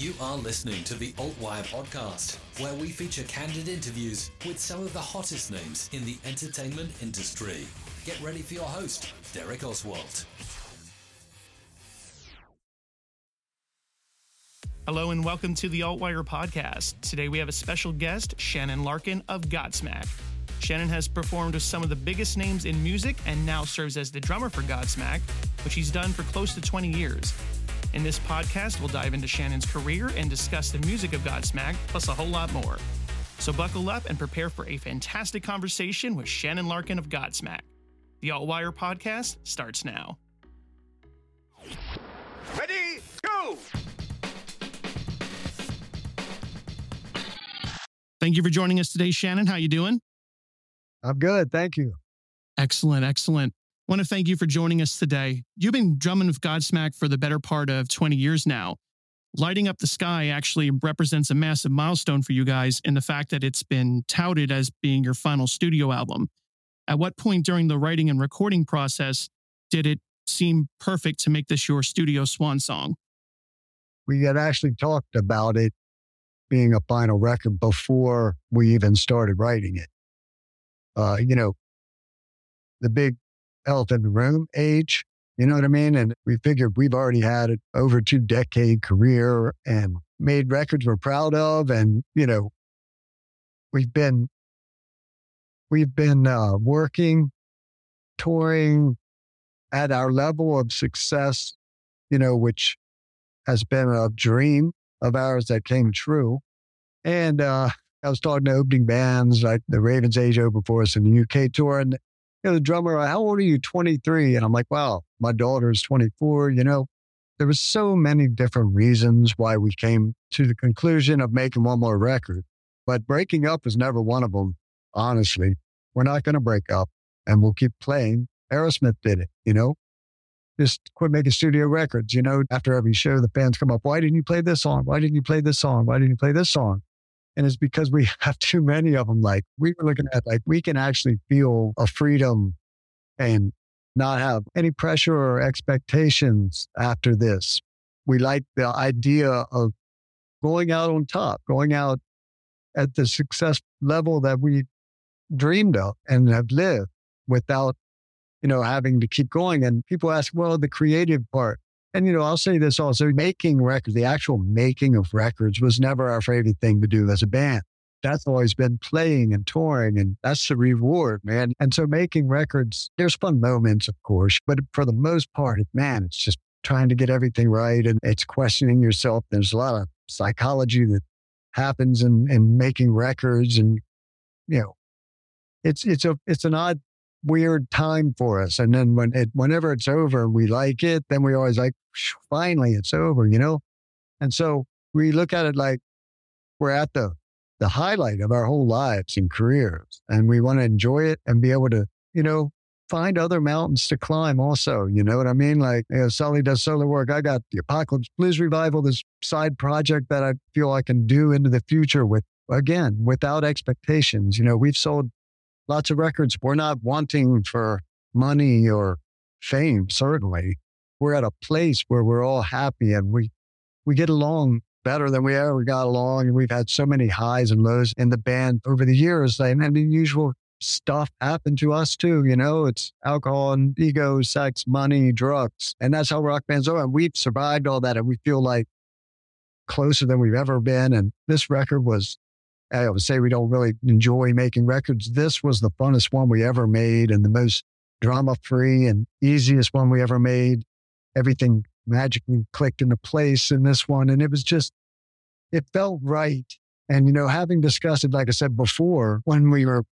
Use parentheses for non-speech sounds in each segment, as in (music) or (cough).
You are listening to the Altwire podcast, where we feature candid interviews with some of the hottest names in the entertainment industry. Get ready for your host, Derek Oswald. Hello and welcome to the Altwire podcast. Today we have a special guest, Shannon Larkin of Godsmack. Shannon has performed with some of the biggest names in music and now serves as the drummer for Godsmack, which he's done for close to 20 years. In this podcast, we'll dive into Shannon's career and discuss the music of Godsmack, plus a whole lot more. So buckle up and prepare for a fantastic conversation with Shannon Larkin of Godsmack. The Altwire podcast starts now. Ready, go! Thank you for joining us today, Shannon. How you doing? I'm good. Thank you. Excellent, excellent want to thank you for joining us today. You've been drumming with Godsmack for the better part of 20 years now. Lighting Up the Sky actually represents a massive milestone for you guys in the fact that it's been touted as being your final studio album. At what point during the writing and recording process did it seem perfect to make this your studio swan song? We had actually talked about it being a final record before we even started writing it. Uh, you know, the big elephant in the room age. You know what I mean? And we figured we've already had an over two decade career and made records we're proud of. And, you know, we've been, we've been uh, working, touring at our level of success, you know, which has been a dream of ours that came true. And uh, I was talking to opening bands like the Ravens Age for us in the UK tour, and you know, the drummer, how old are you? 23. And I'm like, wow, my daughter's 24. You know, there was so many different reasons why we came to the conclusion of making one more record. But breaking up was never one of them, honestly. We're not going to break up and we'll keep playing. Aerosmith did it, you know? Just quit making studio records. You know, after every show, the fans come up, why didn't you play this song? Why didn't you play this song? Why didn't you play this song? And it's because we (laughs) have too many of them. Like we were looking at, like we can actually feel a freedom and not have any pressure or expectations after this. We like the idea of going out on top, going out at the success level that we dreamed of and have lived without, you know, having to keep going. And people ask, well, the creative part. And, you know, I'll say this also making records, the actual making of records was never our favorite thing to do as a band. That's always been playing and touring, and that's the reward, man. And so making records, there's fun moments, of course, but for the most part, man, it's just trying to get everything right and it's questioning yourself. There's a lot of psychology that happens in, in making records and, you know, it's, it's a, it's an odd weird time for us. And then when it, whenever it's over we like it, then we always like, finally it's over, you know? And so we look at it like we're at the, the highlight of our whole lives and careers. And we want to enjoy it and be able to, you know, find other mountains to climb also. You know what I mean? Like, you know, Sully does solo work. I got the Apocalypse Blues Revue, this side project that I feel I can do into the future with, again, without expectations. You know, we've sold lots of records. We're not wanting for money or fame, certainly. We're at a place where we're all happy and we, we get along better than we ever got along. And we've had so many highs and lows in the band over the years. And, and the usual stuff happened to us too. You know, it's alcohol and ego, sex, money, drugs. And that's how rock bands are. And we've survived all that. And we feel like closer than we've ever been. And this record was I would say we don't really enjoy making records. This was the funnest one we ever made and the most drama free and easiest one we ever made. Everything magically clicked into place in this one. And it was just, it felt right. And, you know, having discussed it, like I said before, when we were,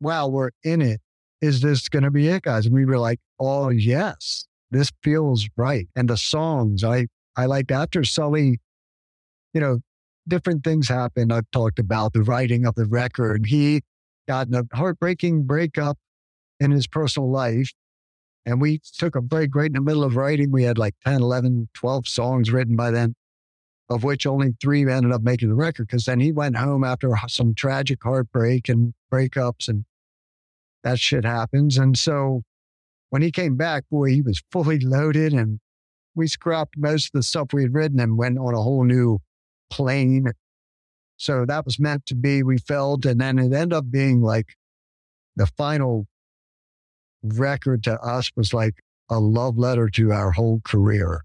wow, we're in it. Is this going to be it, guys? And we were like, oh, yes, this feels right. And the songs, I, I liked after Sully, you know, different things happened. I've talked about the writing of the record. He got in a heartbreaking breakup in his personal life. And we took a break right in the middle of writing. We had like 10, 11, 12 songs written by then, of which only three ended up making the record because then he went home after some tragic heartbreak and breakups and that shit happens. And so when he came back, boy, he was fully loaded and we scrapped most of the stuff we had written and went on a whole new plane. So that was meant to be, we felt. And then it ended up being like the final record to us was like a love letter to our whole career.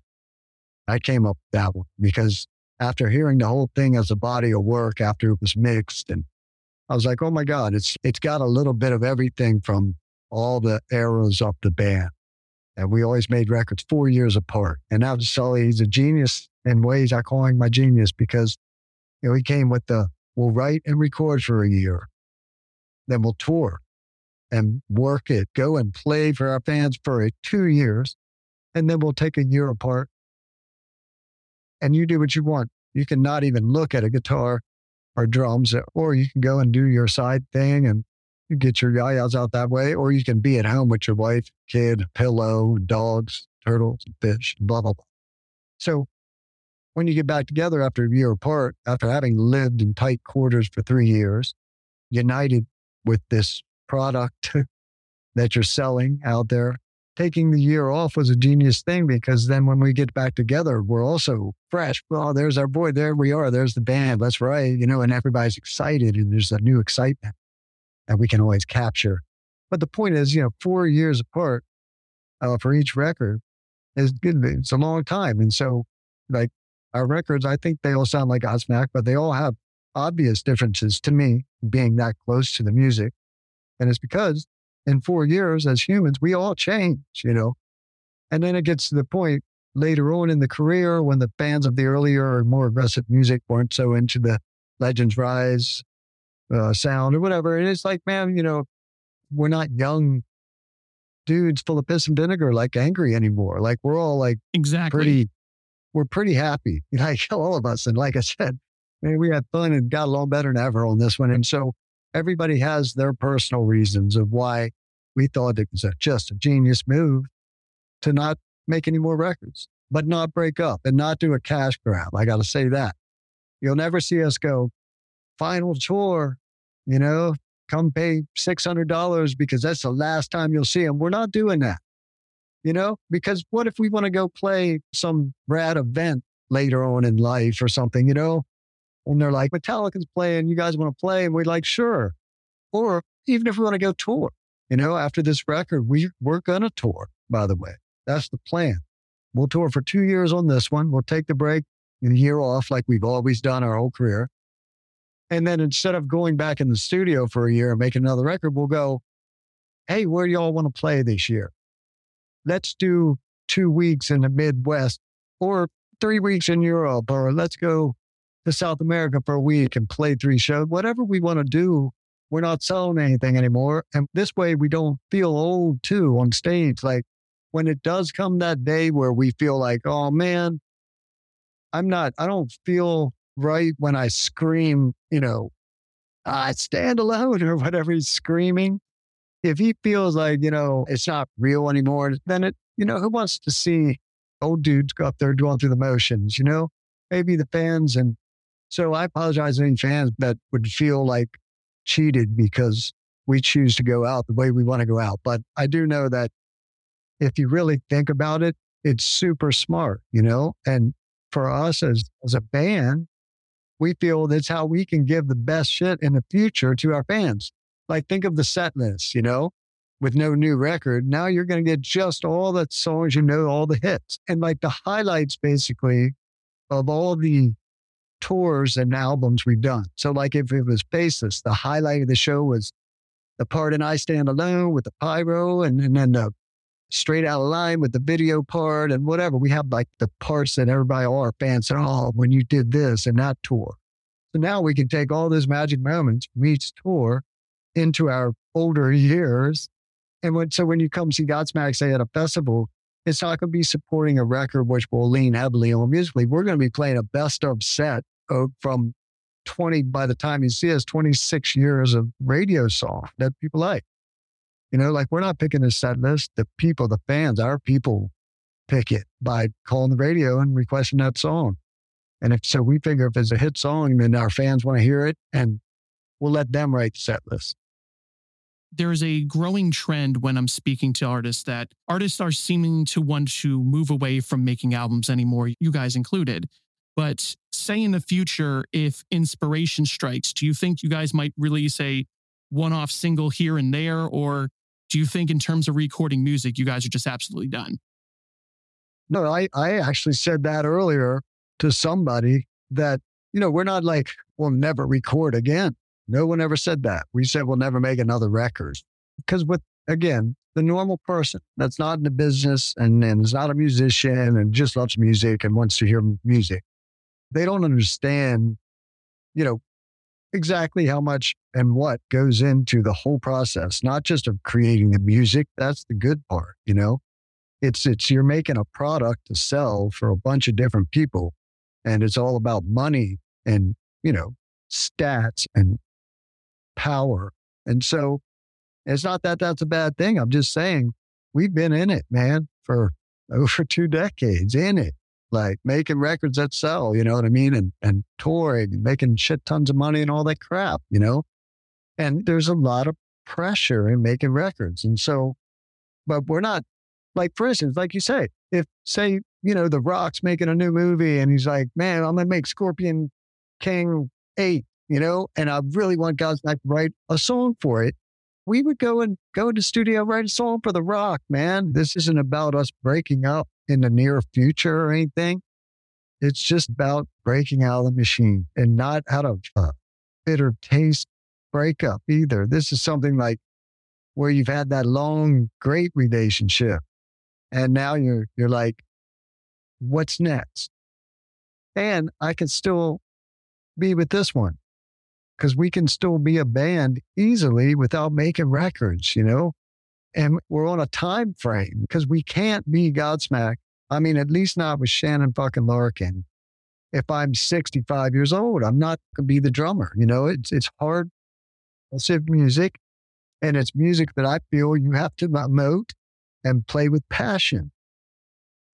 I came up with that one because after hearing the whole thing as a body of work after it was mixed and I was like, oh my God, it's it's got a little bit of everything from all the eras of the band. And we always made records four years apart. And now Sully, he's a genius in ways I call him my genius because you know he came with the we'll write and record for a year. Then we'll tour and work it, go and play for our fans for two years. And then we'll take a year apart and you do what you want. You can not even look at a guitar or drums, or you can go and do your side thing and you get your yayas out that way, or you can be at home with your wife, kid, pillow, dogs, turtles, fish, blah, blah, blah. So when you get back together after a year apart, after having lived in tight quarters for three years, united with this product (laughs) that you're selling out there, taking the year off was a genius thing because then when we get back together, we're also fresh. Well, there's our boy. There we are. There's the band. Let's write, you know, and everybody's excited and there's a new excitement that we can always capture. But the point is, you know, four years apart uh, for each record is good. It's a long time. And so, like our records, I think they all sound like Godsmack, but they all have obvious differences to me being that close to the music. And it's because in four years as humans, we all change, you know. And then it gets to the point later on in the career when the fans of the earlier or more aggressive music weren't so into the Legends Rise uh, sound or whatever. And it's like, man, you know, we're not young dudes full of piss and vinegar, like angry anymore. Like we're all like exactly pretty, we're pretty happy, (laughs) like all of us. And like I said, man, we had fun and got along better than ever on this one. And so everybody has their personal reasons of why we thought it was a, just a genius move to not make any more records, but not break up and not do a cash grab. I got to say that. You'll never see us go, final tour, you know, come pay $600 because that's the last time you'll see them. We're not doing that, you know, because what if we want to go play some rad event later on in life or something, you know? And they're like, Metallica's playing, you guys want to play? And we're like, sure. Or even if we want to go tour, you know, after this record, we, we're going to tour, by the way. That's the plan. We'll tour for two years on this one. We'll take the break, a year off, like we've always done our whole career. And then instead of going back in the studio for a year and making another record, we'll go, hey, where do y'all want to play this year? Let's do two weeks in the Midwest or three weeks in Europe, or let's go to South America for a week and play three shows. Whatever we want to do, we're not selling anything anymore. And this way we don't feel old too on stage. Like when it does come that day where we feel like, oh man, I'm not, I don't feel right when I scream, you know, I stand alone (laughs) or whatever he's screaming. If he feels like, you know, it's not real anymore, then it, you know, who wants to see old dudes go up there going through the motions, you know? Maybe the fans. And so I apologize to any fans that would feel like cheated because we choose to go out the way we want to go out. But I do know that if you really think about it, it's super smart, you know? And for us as, as a band, we feel that's how we can give the best shit in the future to our fans. Like think of the set list, you know, with no new record. Now you're going to get just all the songs you know, all the hits. And like the highlights basically of all the tours and albums we've done. So, like if it was Faceless, the highlight of the show was the part in I Stand Alone with the pyro and, and then the straight out of line with the video part and whatever. We have like the parts that everybody, all our fans said, oh, when you did this and that tour. So now we can take all those magic moments from each tour into our older years. And when, so when you come see Godsmack, say at a festival, it's not going to be supporting a record which will lean heavily on musically. We're going to be playing a best of set from 20, by the time you see us, 26 years of radio song that people like. You know, like we're not picking a set list. The people, the fans, our people pick it by calling the radio and requesting that song. And if so, we figure if it's a hit song, then our fans want to hear it and we'll let them write the set list. There's a growing trend when I'm speaking to artists that artists are seeming to want to move away from making albums anymore, you guys included. But say in the future, if inspiration strikes, do you think you guys might release a one off single here and there? Or do you think, in terms of recording music, you guys are just absolutely done? No, I, I actually said that earlier to somebody that, you know, we're not like, we'll never record again. No one ever said that. We said we'll never make another record. Because with, again, the normal person that's not in the business and, and is not a musician and just loves music and wants to hear music, they don't understand, you know, exactly how much and what goes into the whole process, not just of creating the music. That's the good part, you know. It's it's you're making a product to sell for a bunch of different people. And it's all about money and, you know, stats and power. And so it's not that that's a bad thing. I'm just saying we've been in it, man, for (laughs) over two decades in it, like making records that sell, you know what I mean? And, and touring and making shit tons of money and all that crap, you know? And there's a lot of pressure in making records. And so, but we're not like, for instance, like you say, if say, you know, The Rock's making a new movie and he's like, man, I'm going to make Scorpion King 8 you know, and I really want Godsmack to write a song for it. We would go and go to studio, write a song for The Rock, man. This isn't about us breaking up in the near future or anything. It's just about breaking out of the machine and not out of a bitter taste breakup either. This is something like where you've had that long, great relationship. And now you're, you're like, what's next? And I can still be with this one because we can still be a band easily without making records, you know? And we're on a time frame because we can't be Godsmack. I mean, at least not with Shannon fucking Larkin. If I'm 65 years old, I'm not going to be the drummer. You know, it's, it's hard. It's music and it's music that I feel you have to emote and play with passion.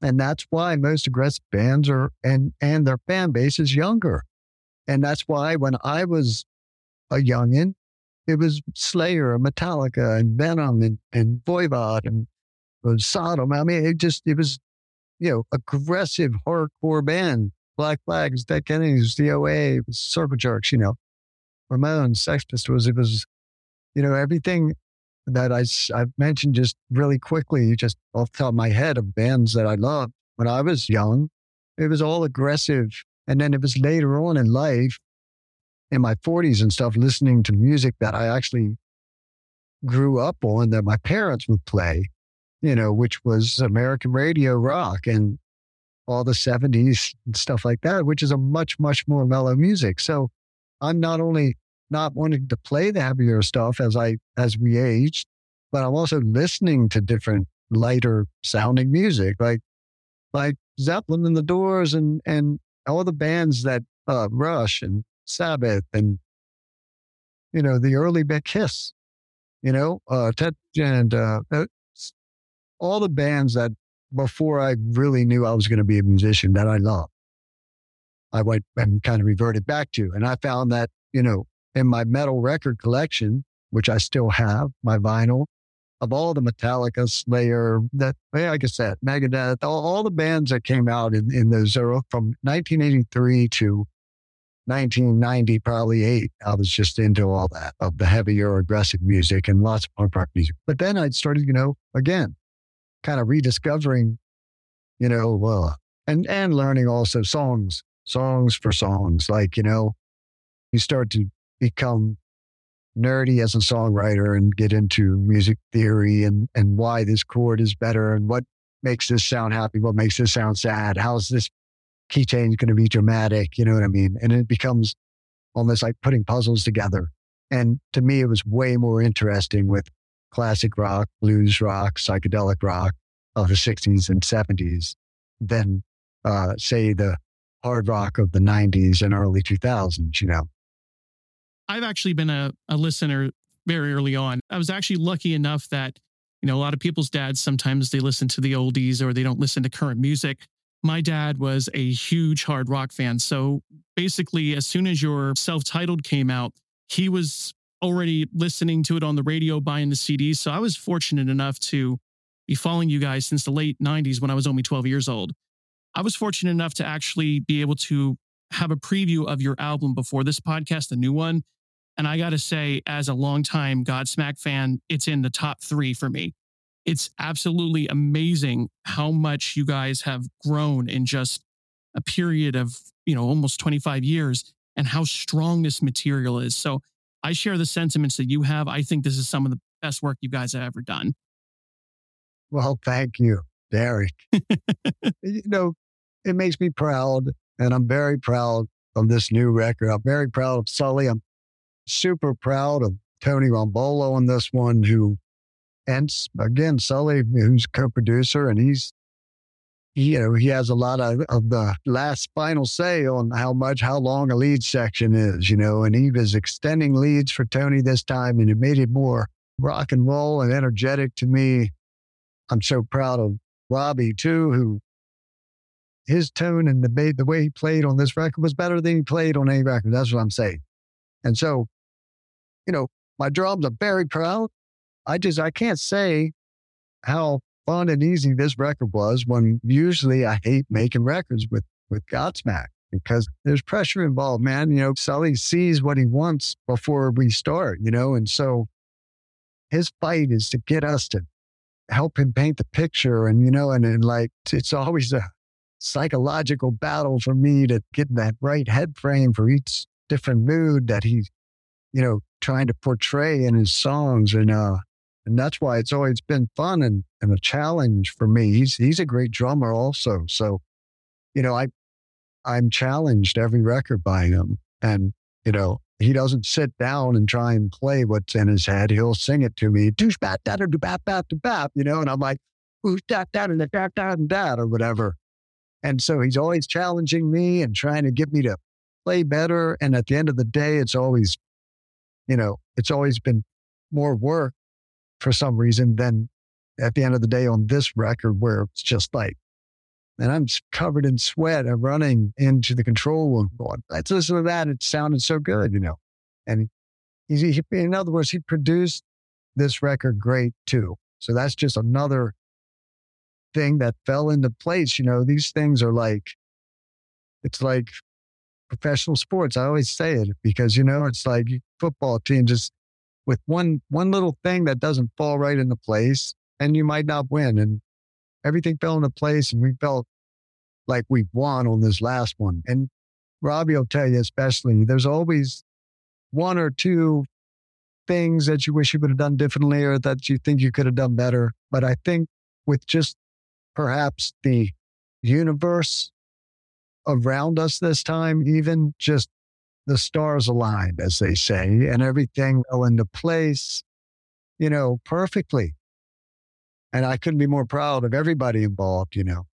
And that's why most aggressive bands are, and, and their fan base is younger. And that's why when I was a youngin. It was Slayer, and Metallica, and Venom, and, and Voivod, and uh, Sodom. I mean, it just, it was, you know, aggressive hardcore band. Black Flags, Dead Kennedys, DOA, Circle Jerks, you know, Ramones, Sex Pistols. It was, you know, everything that I, I've mentioned just really quickly, just off the top of my head of bands that I loved when I was young. It was all aggressive. And then it was later on in life in my 40s and stuff listening to music that I actually grew up on that my parents would play, you know, which was American radio rock and all the 70s and stuff like that, which is a much, much more mellow music. So I'm not only not wanting to play the heavier stuff as I as we aged, but I'm also listening to different lighter sounding music, like like Zeppelin and the Doors and and all the bands that uh, Rush and Sabbath and, you know, the early bit Kiss, you know, uh, Ted and uh, uh all the bands that before I really knew I was going to be a musician that I love. I went and kind of reverted back to. And I found that, you know, in my metal record collection, which I still have, my vinyl, of all the Metallica, Slayer, that, like I said, Megadeth, all, all the bands that came out in, in those from 1983 to 1990, probably eight, I was just into all that of the heavier, aggressive music and lots of punk rock music. But then I started, you know, again, kind of rediscovering, you know, well, and and learning also songs, songs for songs. Like you know, you start to become nerdy as a songwriter and get into music theory and and why this chord is better and what makes this sound happy, what makes this sound sad, how's this key change going to be dramatic. You know what I mean? And it becomes almost like putting puzzles together. And to me, it was way more interesting with classic rock, blues rock, psychedelic rock of the 60s and 70s than, uh, say, the hard rock of the 90s and early 2000s, you know? I've actually been a, a listener very early on. I was actually lucky enough that, you know, a lot of people's dads sometimes they listen to the oldies or they don't listen to current music my dad was a huge hard rock fan. So basically, as soon as your self titled came out, he was already listening to it on the radio, buying the CDs. So I was fortunate enough to be following you guys since the late 90s when I was only 12 years old. I was fortunate enough to actually be able to have a preview of your album before this podcast, the new one. And I got to say, as a longtime Godsmack fan, it's in the top three for me. It's absolutely amazing how much you guys have grown in just a period of, you know, almost 25 years and how strong this material is. So I share the sentiments that you have. I think this is some of the best work you guys have ever done. Well, thank you, Derek. (laughs) you know, it makes me proud, and I'm very proud of this new record. I'm very proud of Sully. I'm super proud of Tony Rombola on this one, who, and again, Sully, who's co-producer, and he's, he, you know, he has a lot of, of the last final say on how much, how long a lead section is, you know, and he was extending leads for Tony this time, and it made it more rock and roll and energetic to me. I'm so proud of Robbie too, who his tone and the, the way he played on this record was better than he played on any record. That's what I'm saying. And so, you know, my drums, I'm very proud. I just, I can't say how fun and easy this record was when usually I hate making records with, with Godsmack because there's pressure involved, man. You know, Sully sees what he wants before we start, you know, and so his fight is to get us to help him paint the picture. And, you know, and, and like, it's always a psychological battle for me to get that right head frame for each different mood that he's, you know, trying to portray in his songs. And, uh, and that's why it's always been fun and, and a challenge for me. He's, he's a great drummer also. So, you know, I, I'm challenged every record by him. And, you know, he doesn't sit down and try and play what's in his head. He'll sing it to me, douche bat da da bap bap bap, you know, and I'm like, who's that and that that that or whatever. And so he's always challenging me and trying to get me to play better. And at the end of the day, it's always, you know, it's always been more work for some reason than at the end of the day on this record where it's just like, and I'm covered in sweat and running into the control room going, let's listen to that. It sounded so good, you know. And he, in other words, he produced this record great too. So that's just another thing that fell into place. You know, these things are like, it's like professional sports. I always say it because, you know, it's like football team just with one, one little thing that doesn't fall right into place and you might not win. And everything fell into place and we felt like we won on this last one. And Robbie will tell you, especially, there's always one or two things that you wish you would have done differently or that you think you could have done better. But I think with just perhaps the universe around us this time, even just the stars aligned, as they say, and everything fell into place, you know, perfectly. And I couldn't be more proud of everybody involved, you know.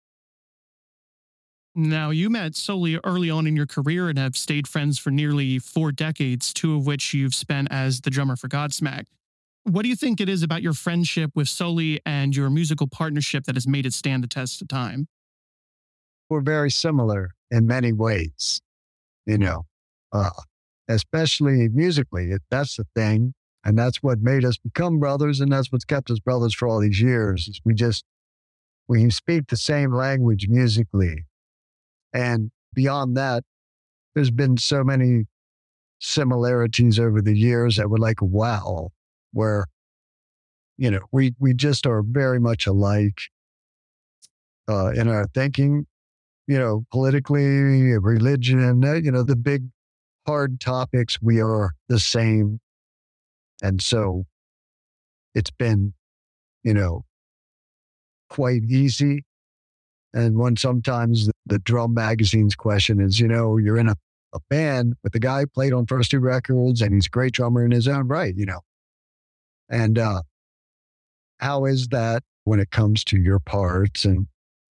Now, you met Sully early on in your career and have stayed friends for nearly four decades, two of which you've spent as the drummer for Godsmack. What do you think it is about your friendship with Sully and your musical partnership that has made it stand the test of time? We're very similar in many ways, you know, uh, especially musically. That's the thing. And that's what made us become brothers. And that's what's kept us brothers for all these years. We just, we speak the same language musically. And beyond that, there's been so many similarities over the years that were like, wow, where you know we we just are very much alike uh, in our thinking you know politically religion you know the big hard topics we are the same. And so it's been you know quite easy. And when sometimes the, drum magazine's question is you know you're in a, a band with the guy played on first two records and he's a great drummer in his own right you know. And uh, how is that when it comes to your parts and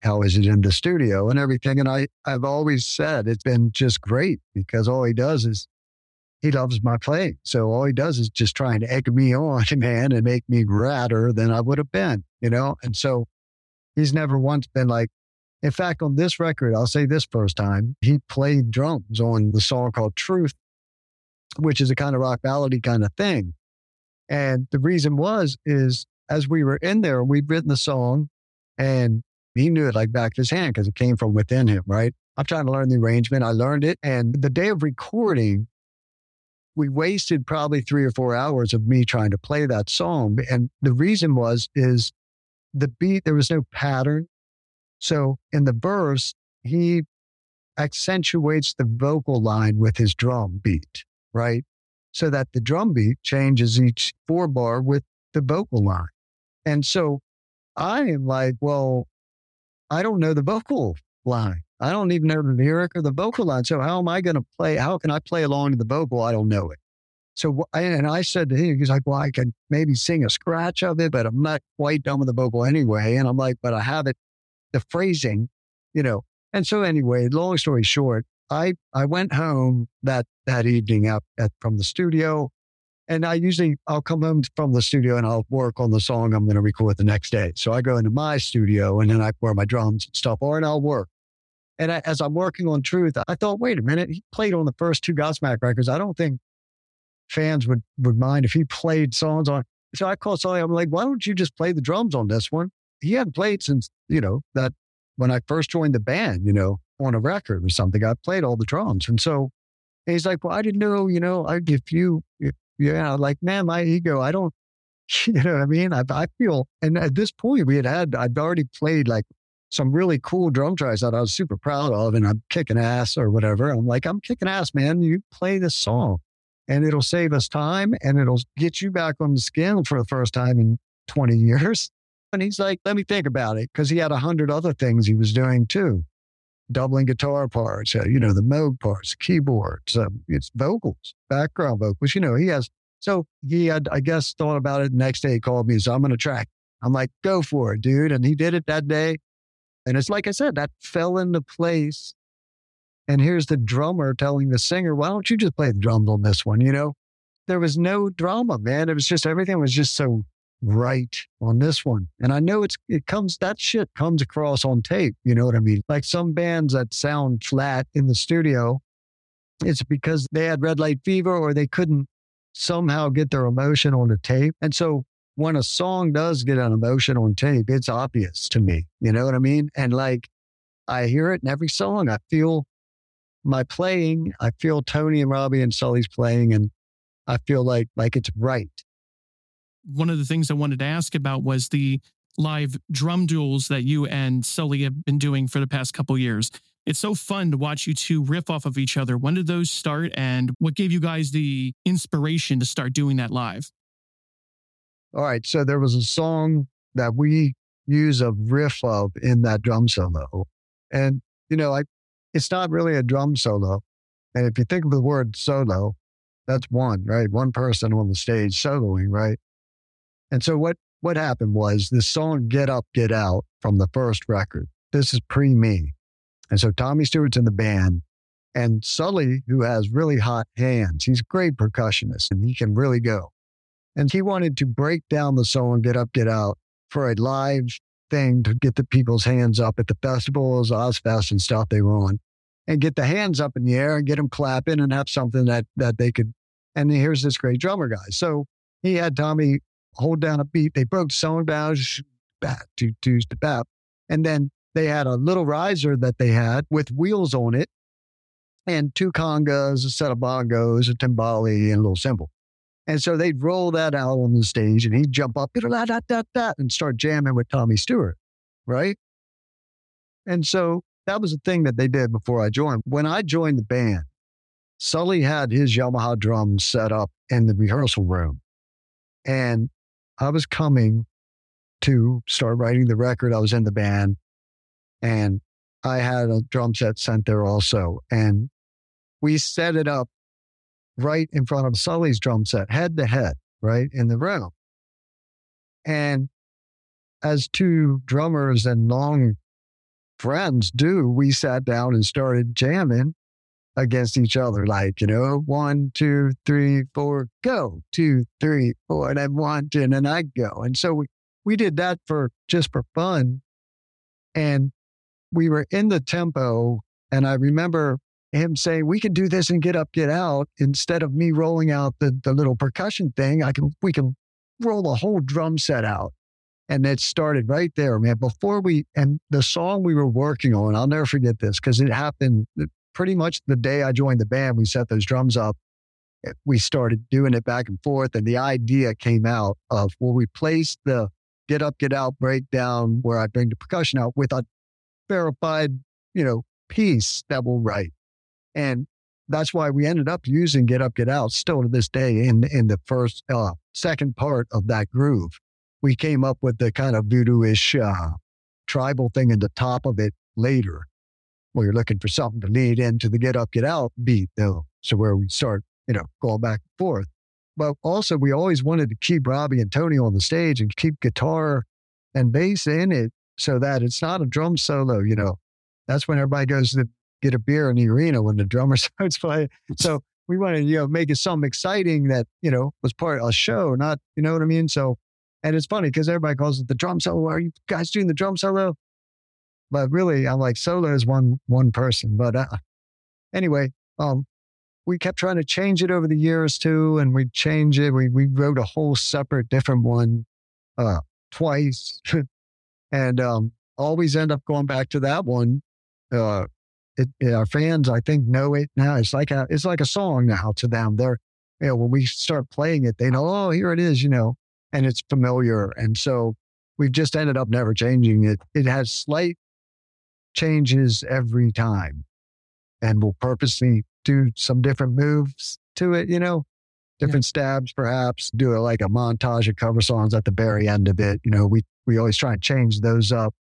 how is it in the studio and everything? And I, I've always said it's been just great because all he does is he loves my playing. So all he does is just trying to egg me (laughs) on, man, and make me radder than I would have been, you know? And so he's never once been like, in fact, on this record, I'll say this first time, he played drums on the song called Truth which is a kind of rock ballady kind of thing. And the reason was, is as we were in there, we'd written the song and he knew it like back of his hand because it came from within him, right? I'm trying to learn the arrangement. I learned it. And the day of recording, we wasted probably three or four hours of me trying to play that song. And the reason was, is the beat, there was no pattern. So in the verse, he accentuates the vocal line with his drum beat, right? So that the drum beat changes each four bar with the vocal line. And so I am like, well, I don't know the vocal line. I don't even know the lyric or the vocal line. So how am I going to play? How can I play along to the vocal? I don't know it. So, and I said to him, he's like, well, I can maybe sing a scratch of it, but I'm not quite done with the vocal anyway. And I'm like, but I have it, the phrasing, you know. And so anyway, long story short, I, I went home that, that evening up at, from the studio and I usually I'll come home from the studio and I'll work on the song I'm going to record the next day. So I go into my studio and then I where my drums and stuff are, and I'll work. And I, as I'm working on Truth, I thought, wait a minute, he played on the first two Godsmack records. I don't think fans would would mind if he played songs on. So I called Sully. I'm like, why don't you just play the drums on this one? He hadn't played since you know that when I first joined the band, you know, on a record or something. I played all the drums, and so and he's like, well, I didn't know, you know, I, if you if yeah, like, man, my ego, I don't, (laughs) you know what I mean? I, I feel, and at this point, we had had, I'd already played like some really cool drum tries that I was super proud of, and I'm kicking ass or whatever. I'm like, I'm kicking ass, man. You play this song and it'll save us time and it'll get you back on the scale for the first time in 20 (laughs) years. And he's like, let me think about it because he had a hundred other things he was doing too doubling guitar parts, uh, you know, the Moog parts, keyboards, um, it's vocals, background vocals. You know, he has. So he had, I guess, thought about it. Next day, he called me. So I'm going to track. I'm like, go for it, dude. And he did it that day. And it's like I said, that fell into place. And here's the drummer telling the singer, why don't you just play the drums on this one? You know, there was no drama, man. It was just everything was just so right on this one. And I know it's it comes that shit comes across on tape. You know what I mean? Like some bands that sound flat in the studio, it's because they had red light fever or they couldn't somehow get their emotion on the tape. And so when a song does get an emotion on tape, it's obvious to me. You know what I mean? And like I hear it in every song. I feel my playing. I feel Tony and Robbie and Sully's playing and I feel like like it's right one of the things I wanted to ask about was the live drum duels that you and Sully have been doing for the past couple years. It's so fun to watch you two riff off of each other. When did those start and what gave you guys the inspiration to start doing that live? All right. So there was a song that we use a riff of in that drum solo. And, you know, I, it's not really a drum solo. And if you think of the word solo, that's one, right? One person on the stage soloing, right? And so what what happened was the song Get Up, Get Out from the first record. This is pre me. And so Tommy Stewart's in the band. And Sully, who has really hot hands, he's a great percussionist and he can really go. And he wanted to break down the song Get Up, Get Out for a live thing to get the people's hands up at the festivals, Ozzfest and stuff they were on, and get the hands up in the air and get them clapping and have something that that they could. And here's this great drummer guy. So he had Tommy hold down a beat. They broke song down, back to to bap, and then they had a little riser that they had with wheels on it, and two congas, a set of bongos, a timbali, and a little cymbal. And so they'd roll that out on the stage, and he'd jump up and start jamming with Tommy Stewart, right? And so that was the thing that they did before I joined. When I joined the band, Sully had his Yamaha drums set up in the rehearsal room. And I was coming to start writing the record. I was in the band and I had a drum set sent there also. And we set it up right in front of Sully's drum set, head to head, right in the room. And as two drummers and long friends do, we sat down and started jamming against each other. Like, you know, one, two, three, four, go, two, three, four, and one, two, and I go. And so we, we did that for just for fun. And we were in the tempo. And I remember him saying, we can do this and get up, get out. Instead of me rolling out the, the little percussion thing, I can, we can roll a whole drum set out. And it started right there, man. Before we, and the song we were working on, I'll never forget this because it happened pretty much the day I joined the band. We set those drums up. We started doing it back and forth. And the idea came out of, well, we placed the get up, get out breakdown where I bring the percussion out with a verified, you know, piece that we'll write. And that's why we ended up using Get Up, Get Out still to this day in, in the first, uh, second part of that groove. We came up with the kind of voodoo-ish uh, tribal thing in the top of it later. Where you're looking for something to lead into the Get Up, Get Out beat, though. So where we start, you know, going back and forth. But also, we always wanted to keep Robbie and Tony on the stage and keep guitar and bass in it so that it's not a drum solo, you know. That's when everybody goes to get a beer in the arena when the drummer (laughs) starts playing. So we wanted to, you know, make it something exciting that, you know, was part of a show, not, you know what I mean? So, and it's funny because everybody calls it the drum solo. Are you guys doing the drum solo? But really, I'm like, solo is one, one person. But uh, anyway, um, we kept trying to change it over the years too. And we change it. We, we wrote a whole separate different one, uh, twice (laughs) and, um, always end up going back to that one uh, it, it, our fans, I think, know it now. It's like a, it's like a song now to them. They're, you know, when we start playing it, they know, oh, here it is, you know, and it's familiar. And so we've just ended up never changing it. It has slight changes every time, and we'll purposely do some different moves to it, you know, different yeah. stabs, perhaps do a, like a montage of cover songs at the very end of it. You know, we we always try and change those up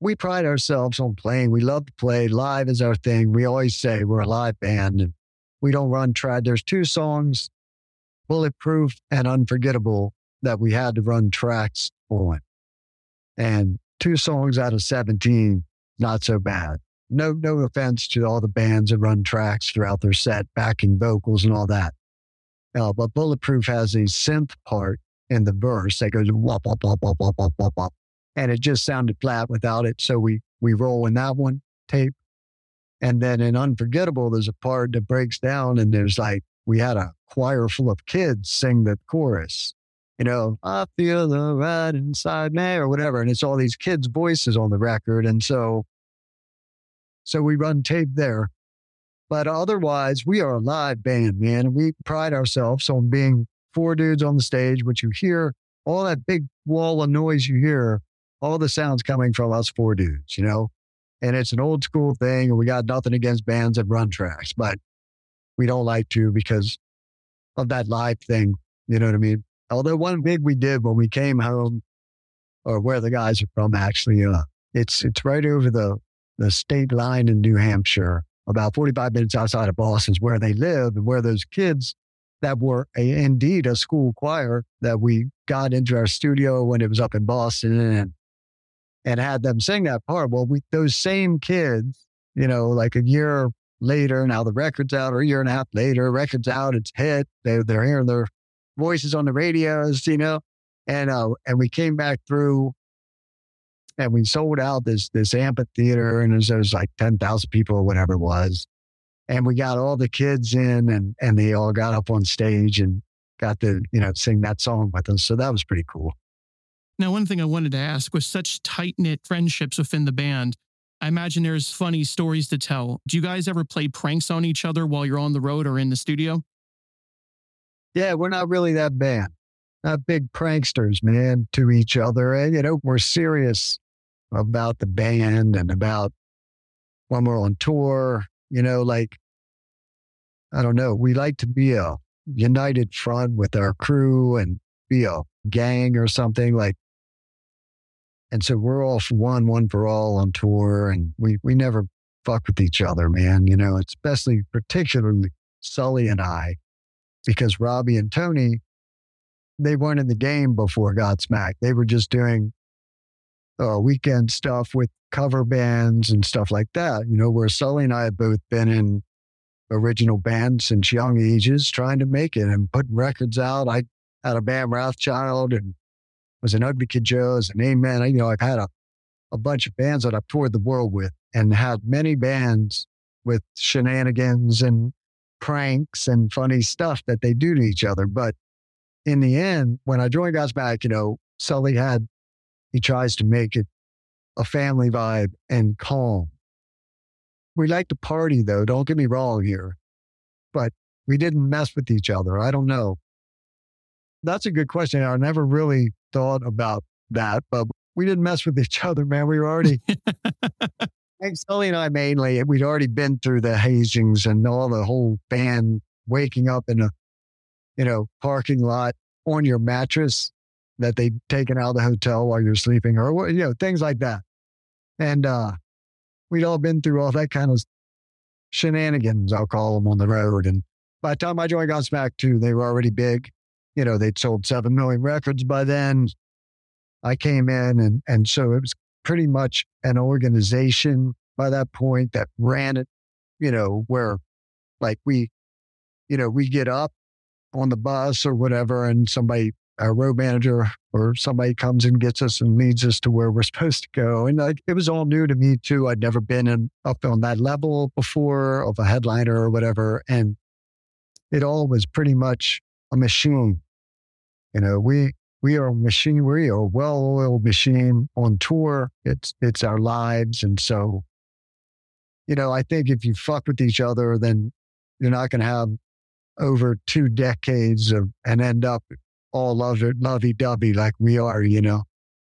we pride ourselves on playing. We love to play. Live is our thing. We always say we're a live band and we don't run trad. There's two songs, Bulletproof and Unforgettable, that we had to run tracks on. And two songs out of 17, not so bad. No, no offense to all the bands that run tracks throughout their set, backing vocals and all that. Uh, but Bulletproof has a synth part in the verse that goes wop, wop, wop, wop, wop, wop, wop, wop and it just sounded flat without it. So we we roll in that one tape. And then in Unforgettable, there's a part that breaks down and there's like we had a choir full of kids sing the chorus. You know, I feel the right inside me or whatever. And it's all these kids' voices on the record. And so so we run tape there. But otherwise, we are a live band, man. We pride ourselves on being four dudes on the stage, which you hear all that big wall of noise you hear all the sounds coming from us four dudes, you know? And it's an old school thing. And we got nothing against bands that run tracks, but we don't like to because of that live thing. You know what I mean? Although one big we did when we came home, or where the guys are from, actually, uh, it's it's right over the the state line in New Hampshire, about 45 minutes outside of Boston, is where they live and where those kids that were a, indeed a school choir that we got into our studio when it was up in Boston and and had them sing that part. Well, we, those same kids, you know, like a year later, now the record's out, or a year and a half later, record's out, it's hit. They, they're hearing their voices on the radios, you know, and uh, and we came back through, and we sold out this this amphitheater, and there was like ten thousand people or whatever it was, and we got all the kids in, and and they all got up on stage and got to you know sing that song with us. So that was pretty cool. Now, one thing I wanted to ask was such tight knit friendships within the band. I imagine there's funny stories to tell. Do you guys ever play pranks on each other while you're on the road or in the studio? Yeah, we're not really that band. Not big pranksters, man, to each other. And, you know, we're serious about the band and about when we're on tour, you know, like, I don't know, we like to be a united front with our crew and be a gang or something. Like, and so we're all for one, one for all on tour, and we we never fuck with each other, man. You know, especially particularly Sully and I, because Robbie and Tony, they weren't in the game before Godsmack. They were just doing uh, weekend stuff with cover bands and stuff like that. You know, where Sully and I have both been in original bands since young ages, trying to make it and putting records out. I had a band Wrathchild and was an Ugly Kid Joe's and Amen. You know, I've had a, a bunch of bands that I've toured the world with and had many bands with shenanigans and pranks and funny stuff that they do to each other. But in the end, when I joined Godsmack, you know, Sully had, he tries to make it a family vibe and calm. We like to party though, don't get me wrong here, but we didn't mess with each other. I don't know. That's a good question. I never really thought about that, but we didn't mess with each other, man. We were already, (laughs) Think Sully and I mainly, we'd already been through the hazings and all the whole band waking up in a, you know, parking lot on your mattress that they'd taken out of the hotel while you're sleeping or, you know, things like that. And uh, we'd all been through all that kind of shenanigans, I'll call them on the road. And by the time I joined Godsmack too, they were already big. You know, they'd sold 7 million records by then. I came in and, and so it was pretty much an organization by that point that ran it, you know, where like we, you know, we get up on the bus or whatever and somebody our road manager or somebody comes and gets us and leads us to where we're (laughs) supposed to go. And like, it was all new to me too. I'd never been in, up on that level before of a headliner or whatever. And it all was pretty much a machine. You know, we, we are a machine. We are a well-oiled machine on tour. It's, it's our lives. And so, you know, I think if you fuck with each other, then you're not going to have over two decades of and end up all lovey dovey like we are, you know.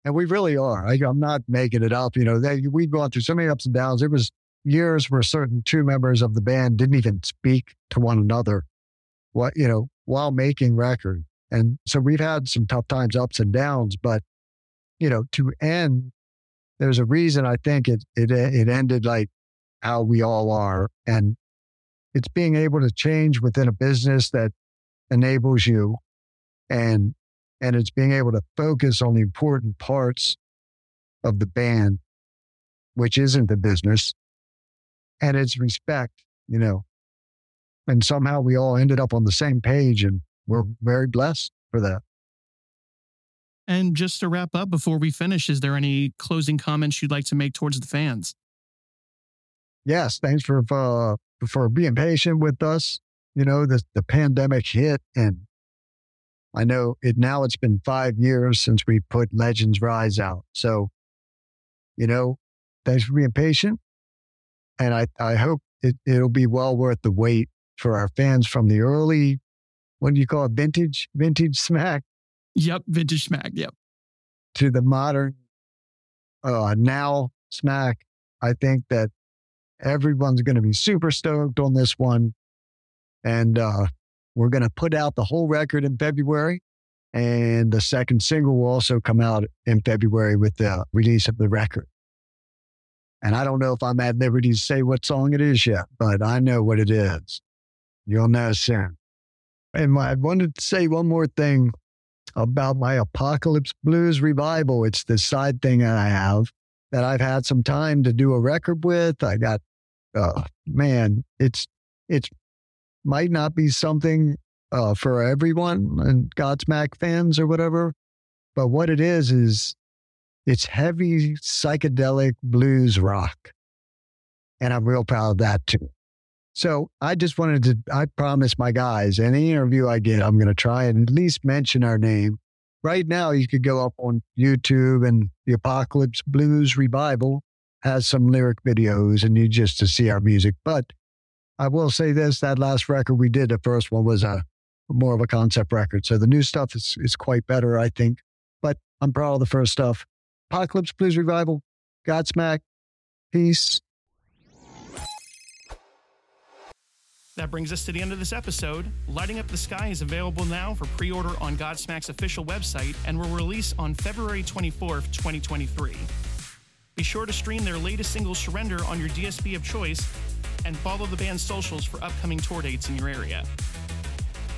And we really are. I, am not making it up. You know, they, we've gone through so many ups and downs. There was years where certain two members of the band didn't even speak to one another, what you know, while making record. And so we've had some tough times, ups and downs. But you know, to end, there's a reason I think it it it ended like how we all are, and it's being able to change within a business that enables you and and it's being able to focus on the important parts of the band which isn't the business and it's respect you know and somehow we all ended up on the same page and we're very blessed for that and just to wrap up before we finish is there any closing comments you'd like to make towards the fans yes thanks for uh, for being patient with us you know the, the pandemic hit and I know it now it's been five years since we put Legends Rise out. So, you know, thanks for being patient. And I, I hope it, it'll be well worth the wait for our fans from the early, what do you call it? Vintage, vintage smack. Yep. Vintage smack. Yep. To the modern, uh, now smack. I think that everyone's going to be super stoked on this one. And, uh, we're going to put out the whole record in February. And the second single will also come out in February with the release of the record. And I don't know if I'm at liberty to say what song it is yet, but I know what it is. You'll know soon. And I wanted to say one more thing about my Apocalypse Blues Revue. It's this side thing that I have that I've had some time to do a record with. I got, uh, man, it's it's might not be something uh, for everyone and Godsmack fans or whatever. But what it is, is it's heavy psychedelic blues rock. And I'm real proud of that too. So I just wanted to, I promise my guys, any interview I get, I'm going to try and at least mention our name. Right now, you could go up on YouTube and the Apocalypse Blues Revue has some lyric videos and you just to see our music. But I will say this: that last record we did, the first one was a more of a concept record. So the new stuff is is quite better, I think. But I'm proud of the first stuff. Apocalypse Blues Revue, Godsmack, peace. That brings us to the end of this episode. Lighting Up the Sky is available now for pre order on Godsmack's official website and will release on February 24th, 2023. Be sure to stream their latest single, Surrender, on your DSP of choice and follow the band's socials for upcoming tour dates in your area.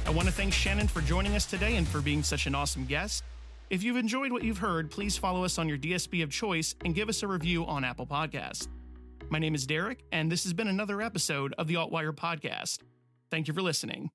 I want to thank Shannon for joining us today and for being such an awesome guest. If you've enjoyed what you've heard, please follow us on your DSP of choice and give us a review on Apple Podcasts. My name is Derek, and this has been another episode of the Altwire Podcast. Thank you for listening.